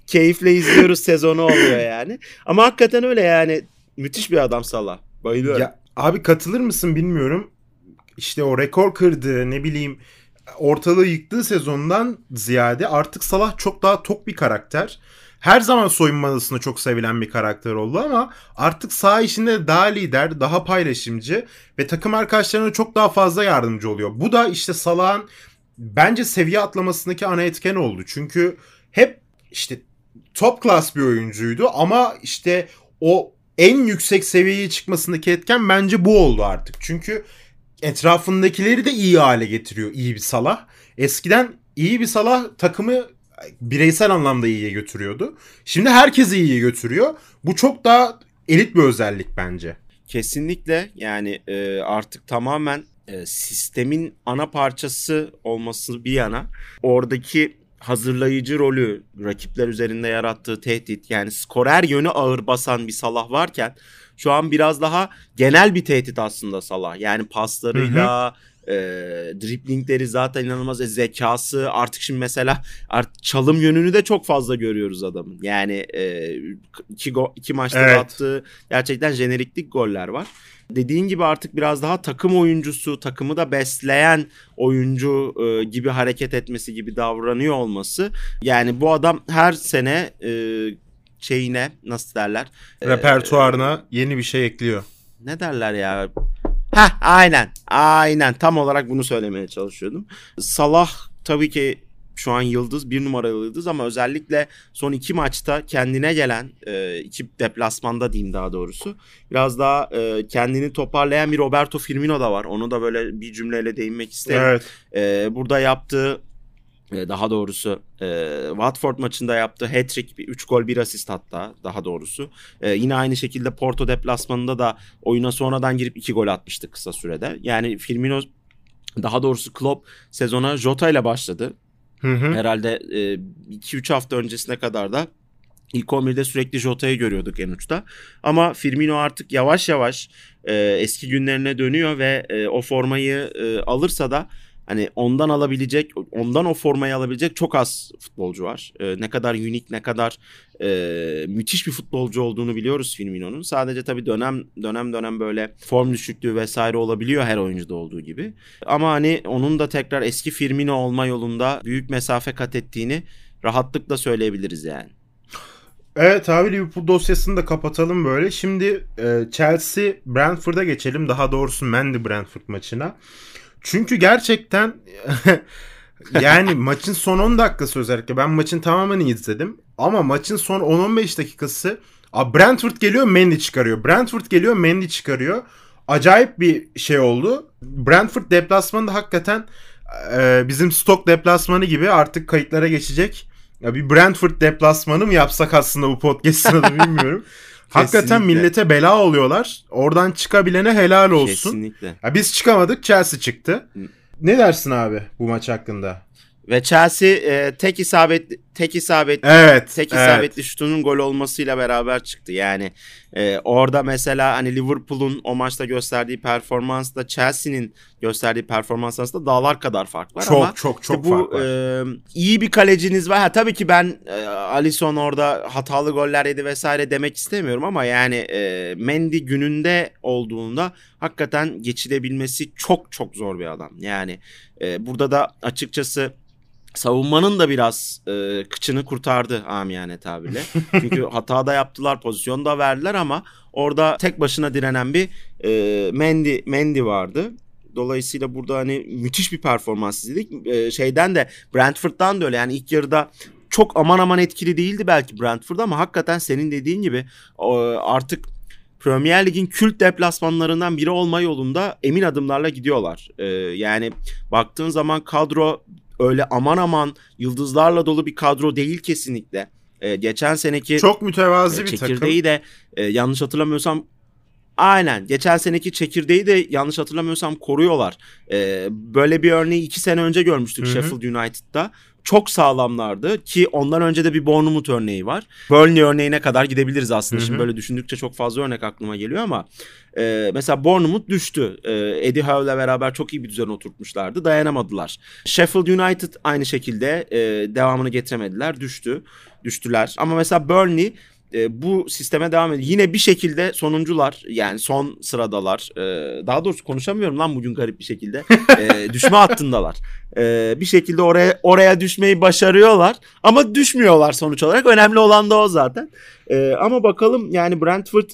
Keyifle izliyoruz sezonu oluyor yani. Ama hakikaten öyle yani. Müthiş bir adam Salah. Bayılıyorum. Ya abi katılır mısın bilmiyorum. İşte o rekor kırdığı ne bileyim ortalığı yıktığı sezondan ziyade artık Salah çok daha tok bir karakter. Her zaman soyunma odasında çok sevilen bir karakter oldu ama artık saha işinde daha lider, daha paylaşımcı ve takım arkadaşlarına çok daha fazla yardımcı oluyor. Bu da işte Salah'ın bence seviye atlamasındaki ana etken oldu. Çünkü hep işte top class bir oyuncuydu ama işte o en yüksek seviyeye çıkmasındaki etken bence bu oldu artık. Çünkü etrafındakileri de iyi hale getiriyor iyi bir Salah. Eskiden iyi bir Salah takımı bireysel anlamda iyiye götürüyordu. Şimdi herkesi iyiye götürüyor. Bu çok daha elit bir özellik bence. Kesinlikle yani e, artık tamamen e, sistemin ana parçası olması bir yana oradaki hazırlayıcı rolü rakipler üzerinde yarattığı tehdit yani skorer yönü ağır basan bir Salah varken şu an biraz daha genel bir tehdit aslında Salah. Yani paslarıyla e, driplingleri zaten inanılmaz e, zekası artık şimdi mesela art, çalım yönünü de çok fazla görüyoruz adamın. Yani e, iki, go, iki maçta Evet. attığı gerçekten jeneriklik goller var. Dediğin gibi artık biraz daha takım oyuncusu, takımı da besleyen oyuncu e, gibi hareket etmesi gibi davranıyor olması. Yani bu adam her sene e, şeyine nasıl derler? E, Repertuarına yeni bir şey ekliyor. ne derler ya? Heh aynen. Aynen. Tam olarak bunu söylemeye çalışıyordum. Salah tabii ki şu an yıldız bir numaralı yıldız ama özellikle son iki maçta kendine gelen e, iki deplasmanda diyeyim daha doğrusu biraz daha e, kendini toparlayan bir Roberto Firmino da var. Onu da böyle bir cümleyle değinmek isterim. Evet. Ee, burada yaptığı e, daha doğrusu e, Watford maçında yaptığı hat-trick 3 gol 1 asist hatta daha doğrusu. E, yine aynı şekilde Porto deplasmanında da oyuna sonradan girip 2 gol atmıştı kısa sürede. Yani Firmino daha doğrusu Klopp sezona Jota ile başladı. Hı hı. Herhalde 2-3 hafta öncesine kadar da ilk 11'de sürekli Jota'yı görüyorduk en uçta. Ama Firmino artık yavaş yavaş e, eski günlerine dönüyor ve e, o formayı e, alırsa da hani ondan alabilecek, ondan o formayı alabilecek çok az futbolcu var. E, ne kadar unik, ne kadar e, müthiş bir futbolcu olduğunu biliyoruz Firmino'nun. Sadece tabii dönem dönem dönem böyle form düşüklüğü vesaire olabiliyor her oyuncuda olduğu gibi. Ama hani onun da tekrar eski Firmino olma yolunda büyük mesafe kat ettiğini rahatlıkla söyleyebiliriz yani. Evet abi Liverpool dosyasını da kapatalım böyle. Şimdi e, Chelsea Brentford'a geçelim. Daha doğrusu Mendy Brentford maçına. Çünkü gerçekten *laughs* yani maçın son 10 dakikası özellikle ben maçın tamamını izledim. Ama maçın son 10-15 dakikası Abi Brentford geliyor Mendy çıkarıyor. Brentford geliyor Mendy çıkarıyor. Acayip bir şey oldu. Brentford deplasmanı da hakikaten e, bizim stok deplasmanı gibi artık kayıtlara geçecek. Ya bir Brentford deplasmanı mı yapsak aslında bu podcast'ını da *laughs* bilmiyorum. Hakikaten millete bela oluyorlar. Oradan çıkabilene helal olsun. Kesinlikle. Ya biz çıkamadık Chelsea çıktı. Ne dersin abi bu maç hakkında? Ve Chelsea e, tek isabet tek isabet Evet. tek evet. isabetli şutunun gol olmasıyla beraber çıktı. Yani e, orada mesela hani Liverpool'un o maçta gösterdiği performansla Chelsea'nin gösterdiği performans arasında dağlar kadar fark var Çok ama çok çok işte bu fark var. e, iyi bir kaleciniz var. Ha tabii ki ben e, Alisson orada hatalı goller yedi vesaire demek istemiyorum ama yani e, Mendy gününde olduğunda hakikaten geçilebilmesi çok çok zor bir adam. Yani e, burada da açıkçası savunmanın da biraz e, kıçını kurtardı amiyane tabirle. *laughs* Çünkü hata da yaptılar, pozisyon da verdiler ama orada tek başına direnen bir e, Mendy, Mendy vardı. Dolayısıyla burada hani müthiş bir performans izledik. E, şeyden de Brentford'dan da öyle yani ilk yarıda çok aman aman etkili değildi belki Brentford ama hakikaten senin dediğin gibi o, artık Premier Lig'in kült deplasmanlarından biri olma yolunda emin adımlarla gidiyorlar. E, yani baktığın zaman kadro öyle aman aman yıldızlarla dolu bir kadro değil kesinlikle. Ee, geçen seneki Çok mütevazi e, bir takım. çekirdeği de e, yanlış hatırlamıyorsam aynen geçen seneki çekirdeği de yanlış hatırlamıyorsam koruyorlar. Ee, böyle bir örneği iki sene önce görmüştük Hı hı. Sheffield United'da. Çok sağlamlardı ki ondan önce de bir Bournemouth örneği var. Burnley örneğine kadar gidebiliriz aslında. Hı hı. Şimdi böyle düşündükçe çok fazla örnek aklıma geliyor ama e, mesela Bournemouth düştü. E, Eddie Howe'la beraber çok iyi bir düzen oturtmuşlardı. Dayanamadılar. Sheffield United aynı şekilde e, devamını getiremediler. Düştü. Düştüler. Ama mesela Burnley e, bu sisteme devam ediyor. Yine bir şekilde sonuncular yani son sıradalar. E, daha doğrusu konuşamıyorum lan bugün garip bir şekilde. *laughs* E, düşme hattındalar. E, bir şekilde oraya oraya düşmeyi başarıyorlar ama düşmüyorlar sonuç olarak. Önemli olan da o zaten. E, ama bakalım yani Brentford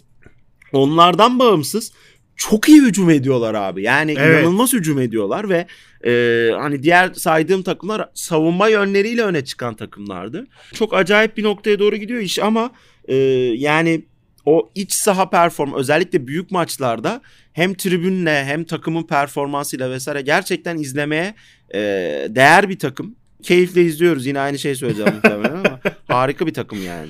onlardan bağımsız çok iyi hücum ediyorlar abi. Yani Evet. inanılmaz hücum ediyorlar ve e, hani diğer saydığım takımlar savunma yönleriyle öne çıkan takımlardı. Çok acayip bir noktaya doğru gidiyor iş ama e, yani o iç saha perform özellikle büyük maçlarda hem tribünle hem takımın performansıyla vesaire gerçekten izlemeye e, değer bir takım. Keyifle izliyoruz yine aynı şey söyleyeceğim *laughs* muhtemelen ama harika bir takım yani.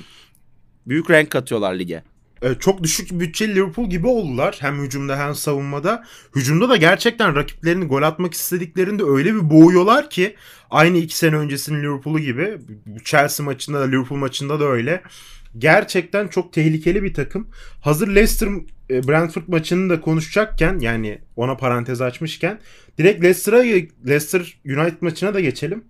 Büyük renk katıyorlar lige. E, çok düşük bütçeli Liverpool gibi oldular. Hem hücumda hem savunmada. Hücumda da gerçekten rakiplerini gol atmak istediklerinde öyle bir boğuyorlar ki aynı iki sene öncesinin Liverpool'u gibi. Chelsea maçında da Liverpool maçında da öyle. Gerçekten çok tehlikeli bir takım. Hazır Leicester e, Brentford maçını da konuşacakken yani ona parantez açmışken direkt Leicester'a Leicester United maçına da geçelim.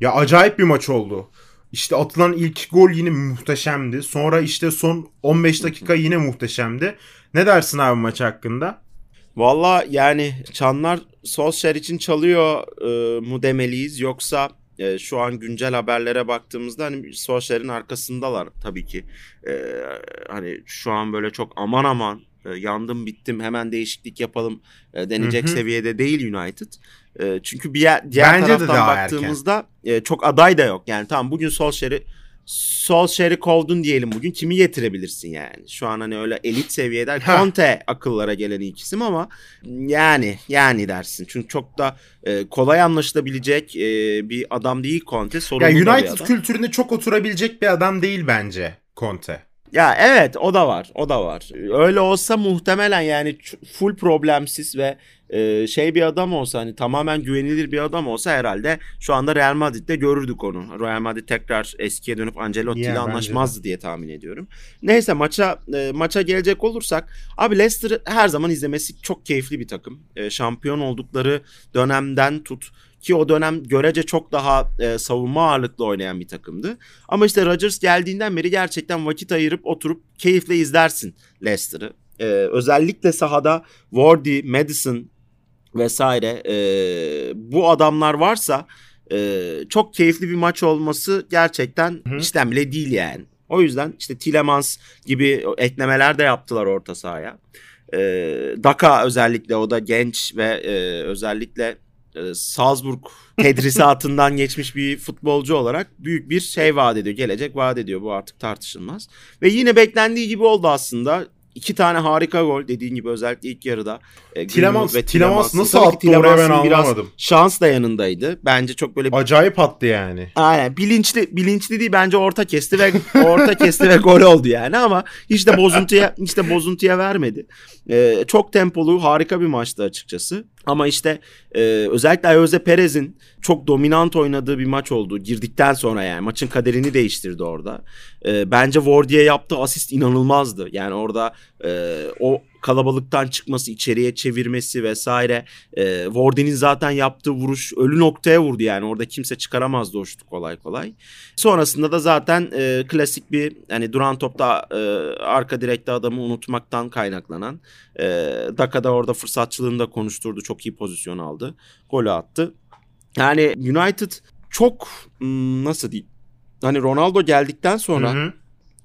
Ya acayip bir maç oldu. İşte atılan ilk gol yine muhteşemdi. Sonra işte son 15 dakika yine muhteşemdi. Ne dersin abi maç hakkında? Valla yani çanlar Solskjaer için çalıyor e, mu demeliyiz yoksa e, şu an güncel haberlere baktığımızda hani Solskjaer'in arkasındalar tabii ki. E, hani şu an böyle çok aman aman e, yandım bittim hemen değişiklik yapalım e, denecek Hı hı. seviyede değil United. E, çünkü bir yer, diğer Bence de taraftan daha baktığımızda e, çok aday da yok. Yani tamam bugün Solskjaer'i Solskjaer'i kovdun diyelim bugün kimi getirebilirsin yani. Şu an hani öyle elit seviyede. Conte akıllara gelen ilk isim ama yani yani dersin. Çünkü çok da e, kolay anlaşılabilecek e, bir adam değil Conte. Sorunlu Ya United kültürüne çok oturabilecek bir adam değil bence Conte. Ya evet o da var o da var. Öyle olsa muhtemelen yani full problemsiz ve e, şey bir adam olsa hani tamamen güvenilir bir adam olsa herhalde şu anda Real Madrid'de görürdük onu. Real Madrid tekrar eskiye dönüp Ancelotti ile de. anlaşmazdı diye tahmin ediyorum. Neyse maça e, maça gelecek olursak abi Leicester her zaman izlemesi çok keyifli bir takım. E, şampiyon oldukları dönemden tut ki o dönem görece çok daha e, savunma ağırlıklı oynayan bir takımdı. Ama işte Rodgers geldiğinden beri gerçekten vakit ayırıp oturup keyifle izlersin Leicester'ı. Ee, özellikle sahada Wardy, Madison vesaire e, bu adamlar varsa e, çok keyifli bir maç olması gerçekten Hı. işten bile değil yani. O yüzden işte Tielemans gibi eklemeler de yaptılar orta sahaya. E, Daka özellikle o da genç ve e, özellikle e, Salzburg tedrisatından *laughs* geçmiş bir futbolcu olarak büyük bir şey vaat ediyor. Gelecek vaat ediyor. Bu artık tartışılmaz. Ve yine beklendiği gibi oldu aslında. İki tane harika gol dediğin gibi özellikle ilk yarıda. E, Tilemans, ve Tilemans nasıl attı oraya ben anlamadım. Şans da yanındaydı. Bence çok böyle acayip attı yani. Aynen bilinçli bilinçli değil bence orta kesti ve *laughs* orta kesti ve gol oldu yani ama hiç de bozuntuya hiç de bozuntuya vermedi. Ee, çok tempolu harika bir maçtı açıkçası. Ama işte e, özellikle Jose Perez'in çok dominant oynadığı bir maç oldu. Girdikten sonra yani maçın kaderini değiştirdi orada. E, bence Wardy'ye yaptığı asist inanılmazdı. Yani orada e, o kalabalıktan çıkması, içeriye çevirmesi vesaire. E, Wardy'nin zaten yaptığı vuruş ölü noktaya vurdu yani. Orada kimse çıkaramazdı o şutu kolay kolay. Sonrasında da zaten e, klasik bir hani duran topta e, arka direkte adamı unutmaktan kaynaklanan e, Daka'da orada fırsatçılığını da konuşturdu. Çok iyi pozisyon aldı. Golü attı. Yani United çok hmm, nasıl diyeyim? Hani Ronaldo geldikten sonra hı hı.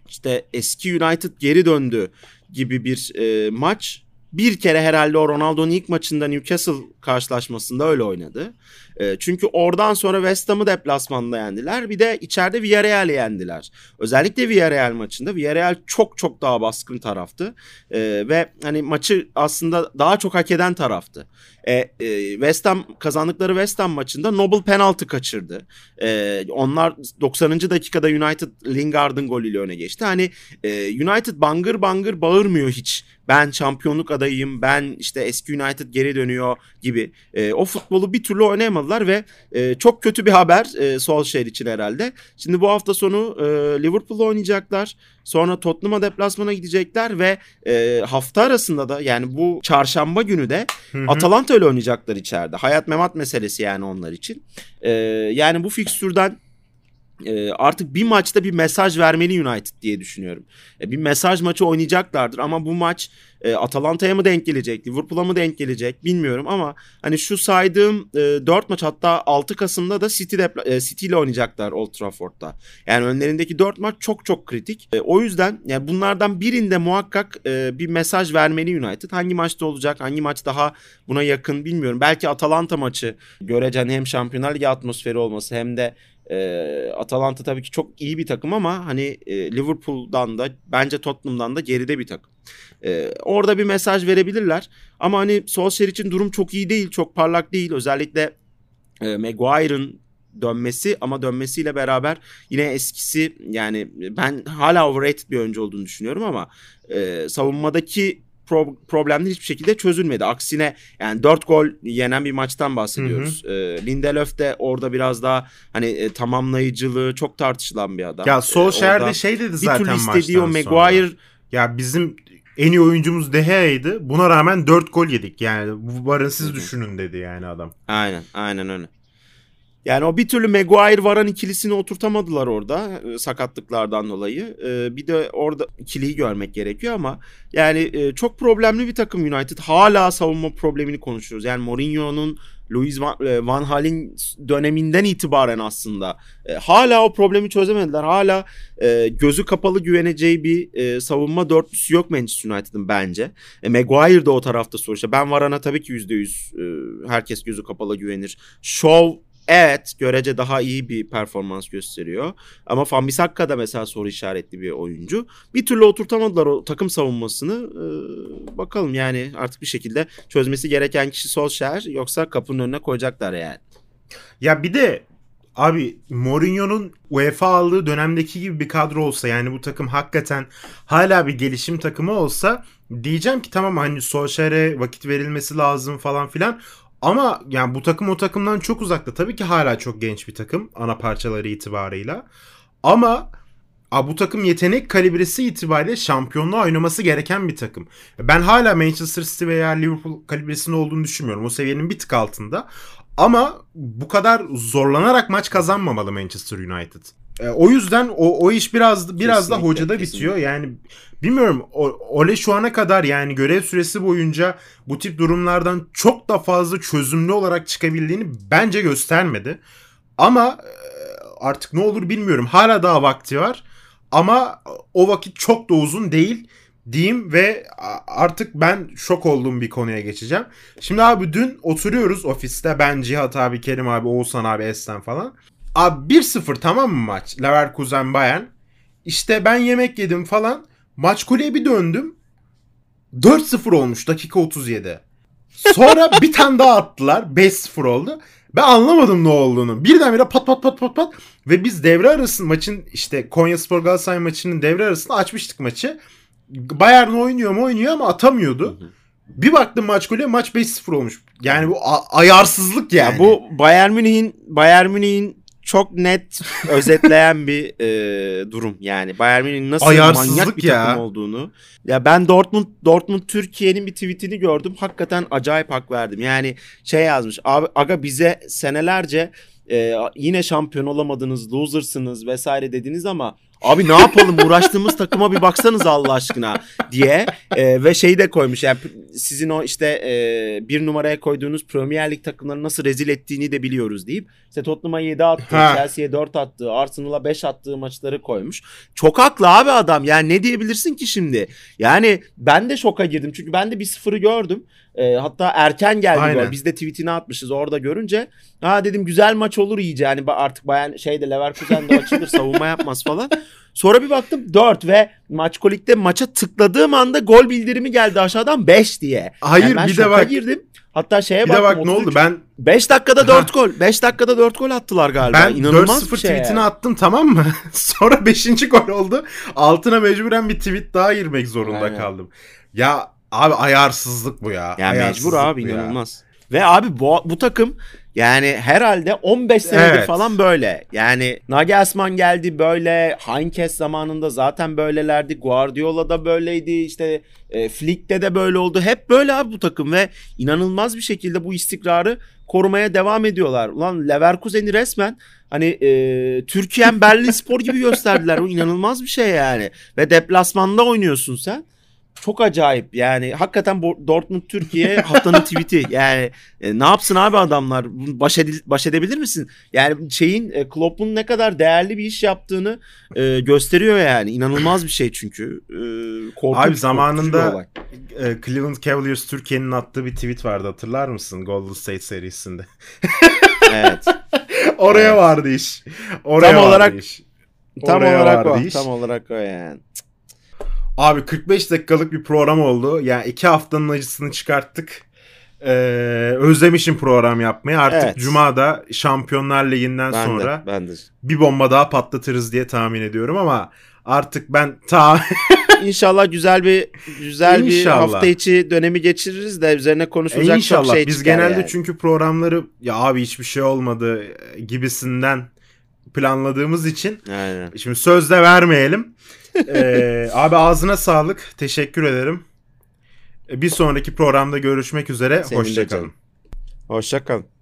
işte eski United geri döndü gibi bir e, maç. Bir kere herhalde o Ronaldo'nun ilk maçında Newcastle karşılaşmasında öyle oynadı. E, çünkü oradan sonra West Ham'ı deplasmanda yendiler. Bir de içeride Villarreal'i yendiler. Özellikle Villarreal maçında Villarreal çok çok daha baskın taraftı. E, ve hani maçı aslında daha çok hak eden taraftı. E, e, West Ham kazandıkları West Ham maçında Noble penaltı kaçırdı. E, onlar 90. dakikada United Lingard'ın golüyle öne geçti. Hani e, United bangır bangır bağırmıyor hiç. Ben şampiyonluk adayıyım. Ben işte eski United geri dönüyor gibi. E, o futbolu bir türlü oynayamadılar ve e, çok kötü bir haber e, Solskjaer için herhalde. Şimdi bu hafta sonu e, Liverpool'la oynayacaklar. Sonra Tottenham'a deplasmana gidecekler ve e, hafta arasında da yani bu çarşamba günü de Atalanta ile oynayacaklar içeride. Hayat memat meselesi yani onlar için. E, yani bu fikstürden e, artık bir maçta bir mesaj vermeli United diye düşünüyorum. E, bir mesaj maçı oynayacaklardır ama bu maç e, Atalanta'ya mı denk gelecek, Liverpool'a mı denk gelecek bilmiyorum ama hani şu saydığım e, 4 maç hatta 6 Kasım'da da City, e, City ile oynayacaklar Old Trafford'da. Yani önlerindeki 4 maç çok çok kritik. E, o yüzden yani bunlardan birinde muhakkak e, bir mesaj vermeli United. Hangi maçta olacak, hangi maç daha buna yakın bilmiyorum. Belki Atalanta maçı görecen hem Şampiyonlar Ligi atmosferi olması hem de e, Atalanta tabii ki çok iyi bir takım ama hani e, Liverpool'dan da bence Tottenham'dan da geride bir takım. E, orada bir mesaj verebilirler. Ama hani Solskjaer için durum çok iyi değil, çok parlak değil. Özellikle e, Maguire'ın dönmesi ama dönmesiyle beraber yine eskisi yani ben hala overrated bir oyuncu olduğunu düşünüyorum ama e, savunmadaki pro- problemler hiçbir şekilde çözülmedi. Aksine yani 4 gol yenen bir maçtan bahsediyoruz. Hı hı. E, Lindelöf de orada biraz daha hani e, tamamlayıcılığı çok tartışılan bir adam. Ya Solskjaer de şey dedi zaten bir türlü istediği o Maguire sonra. ya bizim en iyi oyuncumuz Dehea'ydı. Buna rağmen 4 gol yedik. Yani bu varın siz düşünün dedi yani adam. Aynen, aynen öyle. Yani o bir türlü Maguire Varan ikilisini oturtamadılar orada e, sakatlıklardan dolayı. E, bir de orada ikiliyi görmek gerekiyor ama yani e, çok problemli bir takım United. Hala savunma problemini konuşuyoruz. Yani Mourinho'nun Louis Van, Van Hal'in döneminden itibaren aslında hala o problemi çözemediler. Hala gözü kapalı güveneceği bir savunma dörtlüsü yok Manchester United'ın bence. E, Maguire de o tarafta sonuçta. Ben Varan'a tabii ki %100 e, herkes gözü kapalı güvenir. Shaw Evet görece daha iyi bir performans gösteriyor. Ama Fambisakka da mesela soru işaretli bir oyuncu. Bir türlü oturtamadılar o takım savunmasını. Ee, bakalım yani artık bir şekilde çözmesi gereken kişi Solskjaer yoksa kapının önüne koyacaklar yani. Ya bir de abi Mourinho'nun UEFA aldığı dönemdeki gibi bir kadro olsa yani bu takım hakikaten hala bir gelişim takımı olsa diyeceğim ki tamam hani Solskjaer'e vakit verilmesi lazım falan filan ama yani bu takım o takımdan çok uzakta. Tabii ki hala çok genç bir takım ana parçaları itibarıyla. Ama a, bu takım yetenek kalibresi itibariyle şampiyonluğa oynaması gereken bir takım. Ben hala Manchester City veya Liverpool kalibresinde olduğunu düşünmüyorum. O seviyenin bir tık altında. Ama bu kadar zorlanarak maç kazanmamalı Manchester United. E, o yüzden o, o iş biraz biraz kesinlikle, da hocada kesinlikle. bitiyor. Yani bilmiyorum Ole şu ana kadar yani görev süresi boyunca bu tip durumlardan çok da fazla çözümlü olarak çıkabildiğini bence göstermedi. Ama e, artık ne olur bilmiyorum. Hala daha vakti var. ama o vakit çok da uzun değil diyeyim ve artık ben şok olduğum bir konuya geçeceğim. Şimdi abi dün oturuyoruz ofiste ben Cihat abi, Kerim abi, Oğuzhan abi, Esten falan. Abi 1-0 tamam mı maç? Leverkusen Bayern. İşte ben yemek yedim falan. Maç kuleye bir döndüm. 4-0 olmuş dakika 37. Sonra bir tane daha attılar. 5-0 oldu. Ben anlamadım ne olduğunu. Birdenbire pat pat pat pat pat. Ve biz devre arası maçın işte Konya Spor Galatasaray maçının devre arasında açmıştık maçı. Bayern oynuyor mu oynuyor ama atamıyordu. Bir baktım maç golü maç 5-0 olmuş. Yani bu ayarsızlık yani. Ya bu Bayern Münih'in Bayern Münih'in çok net *laughs* özetleyen bir e, durum. Yani Bayern Münih'in nasıl manyak bir ya. takım olduğunu. Ya ben Dortmund Dortmund Türkiye'nin bir tweetini gördüm. Hakikaten acayip hak verdim. Yani şey yazmış. Abi aga bize senelerce e, yine şampiyon olamadınız, losersınız vesaire dediniz ama Abi ne yapalım uğraştığımız takıma bir baksanız Allah aşkına diye e, ve şeyi de koymuş yani sizin o işte e, bir numaraya koyduğunuz Premier Lig takımları nasıl rezil ettiğini de biliyoruz deyip işte Tottenham'a 7 attı, Chelsea'ye 4 attı, Arsenal'a 5 attığı maçları koymuş. Çok haklı abi adam yani ne diyebilirsin ki şimdi? Yani ben de şoka girdim çünkü ben de bir sıfırı gördüm. E, hatta erken geldi Aynen. gol. Biz de tweetini atmışız orada görünce. Ha dedim güzel maç olur iyice. Hani artık bayan şeyde Leverkusen'de açılır *laughs* savunma yapmaz falan. Sonra bir baktım 4 ve maç kolikte maça tıkladığım anda gol bildirimi geldi aşağıdan 5 diye. Hayır yani bir de bak girdim. Hatta şeye bir baktım. Bir de bak ne oldu ben 5 dakikada 4 gol. 5 dakikada 4 gol attılar galiba. Ben İnanılmaz 4-0 şey tweetini yani. attım tamam mı? *laughs* Sonra 5. gol oldu. Altına mecburen bir tweet daha girmek zorunda Aynen. kaldım. Ya Abi ayarsızlık bu ya. Ya mecbur abi inanılmaz. Ve abi bu, bu takım yani herhalde 15 senedir evet. falan böyle. Yani Nagelsmann geldi böyle. Heinkes zamanında zaten böylelerdi. Guardiola da böyleydi. İşte e, Flick'te de böyle oldu. Hep böyle abi bu takım ve inanılmaz bir şekilde bu istikrarı korumaya devam ediyorlar. Ulan Leverkusen'i resmen hani e, Türkiye'm Berlin Spor gibi gösterdiler. Bu inanılmaz bir şey yani. Ve deplasmanda oynuyorsun sen çok acayip yani hakikaten Dortmund Türkiye haftanın *laughs* tweet'i yani e, ne yapsın abi adamlar baş, edil, baş edebilir misin? Yani şeyin e, Klopp'un ne kadar değerli bir iş yaptığını e, gösteriyor yani inanılmaz bir şey çünkü. E, korkunç, abi zamanında e, Cleveland Cavaliers Türkiye'nin attığı bir tweet vardı hatırlar mısın Golden State serisinde? evet. *laughs* Oraya evet. vardı iş. Oraya tam vardı olarak iş. Tam Oraya olarak o. Iş. Tam olarak o yani. Abi 45 dakikalık bir program oldu. Yani iki haftanın acısını çıkarttık. Ee, özlemişim program yapmayı. Artık evet. Cuma'da Şampiyonlar Ligi'nden ben sonra de, ben de. bir bomba daha patlatırız diye tahmin ediyorum ama artık ben ta *laughs* İnşallah güzel bir güzel İnşallah. bir hafta içi dönemi geçiririz de üzerine konuşulacak e çok şey Biz genelde yani. çünkü programları ya abi hiçbir şey olmadı gibisinden planladığımız için Aynen. şimdi sözde vermeyelim *laughs* ee, abi ağzına sağlık. Teşekkür ederim. Bir sonraki programda görüşmek üzere. Hoşçakalın. Hoşçakalın.